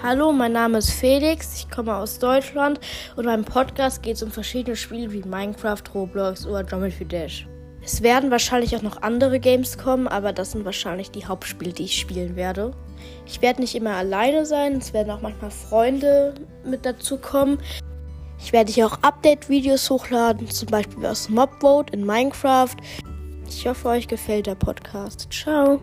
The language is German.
Hallo, mein Name ist Felix, ich komme aus Deutschland und beim Podcast geht es um verschiedene Spiele wie Minecraft, Roblox oder Geometry Dash. Es werden wahrscheinlich auch noch andere Games kommen, aber das sind wahrscheinlich die Hauptspiele, die ich spielen werde. Ich werde nicht immer alleine sein, es werden auch manchmal Freunde mit dazu kommen. Ich werde hier auch Update-Videos hochladen, zum Beispiel aus Mobvote in Minecraft. Ich hoffe, euch gefällt der Podcast. Ciao.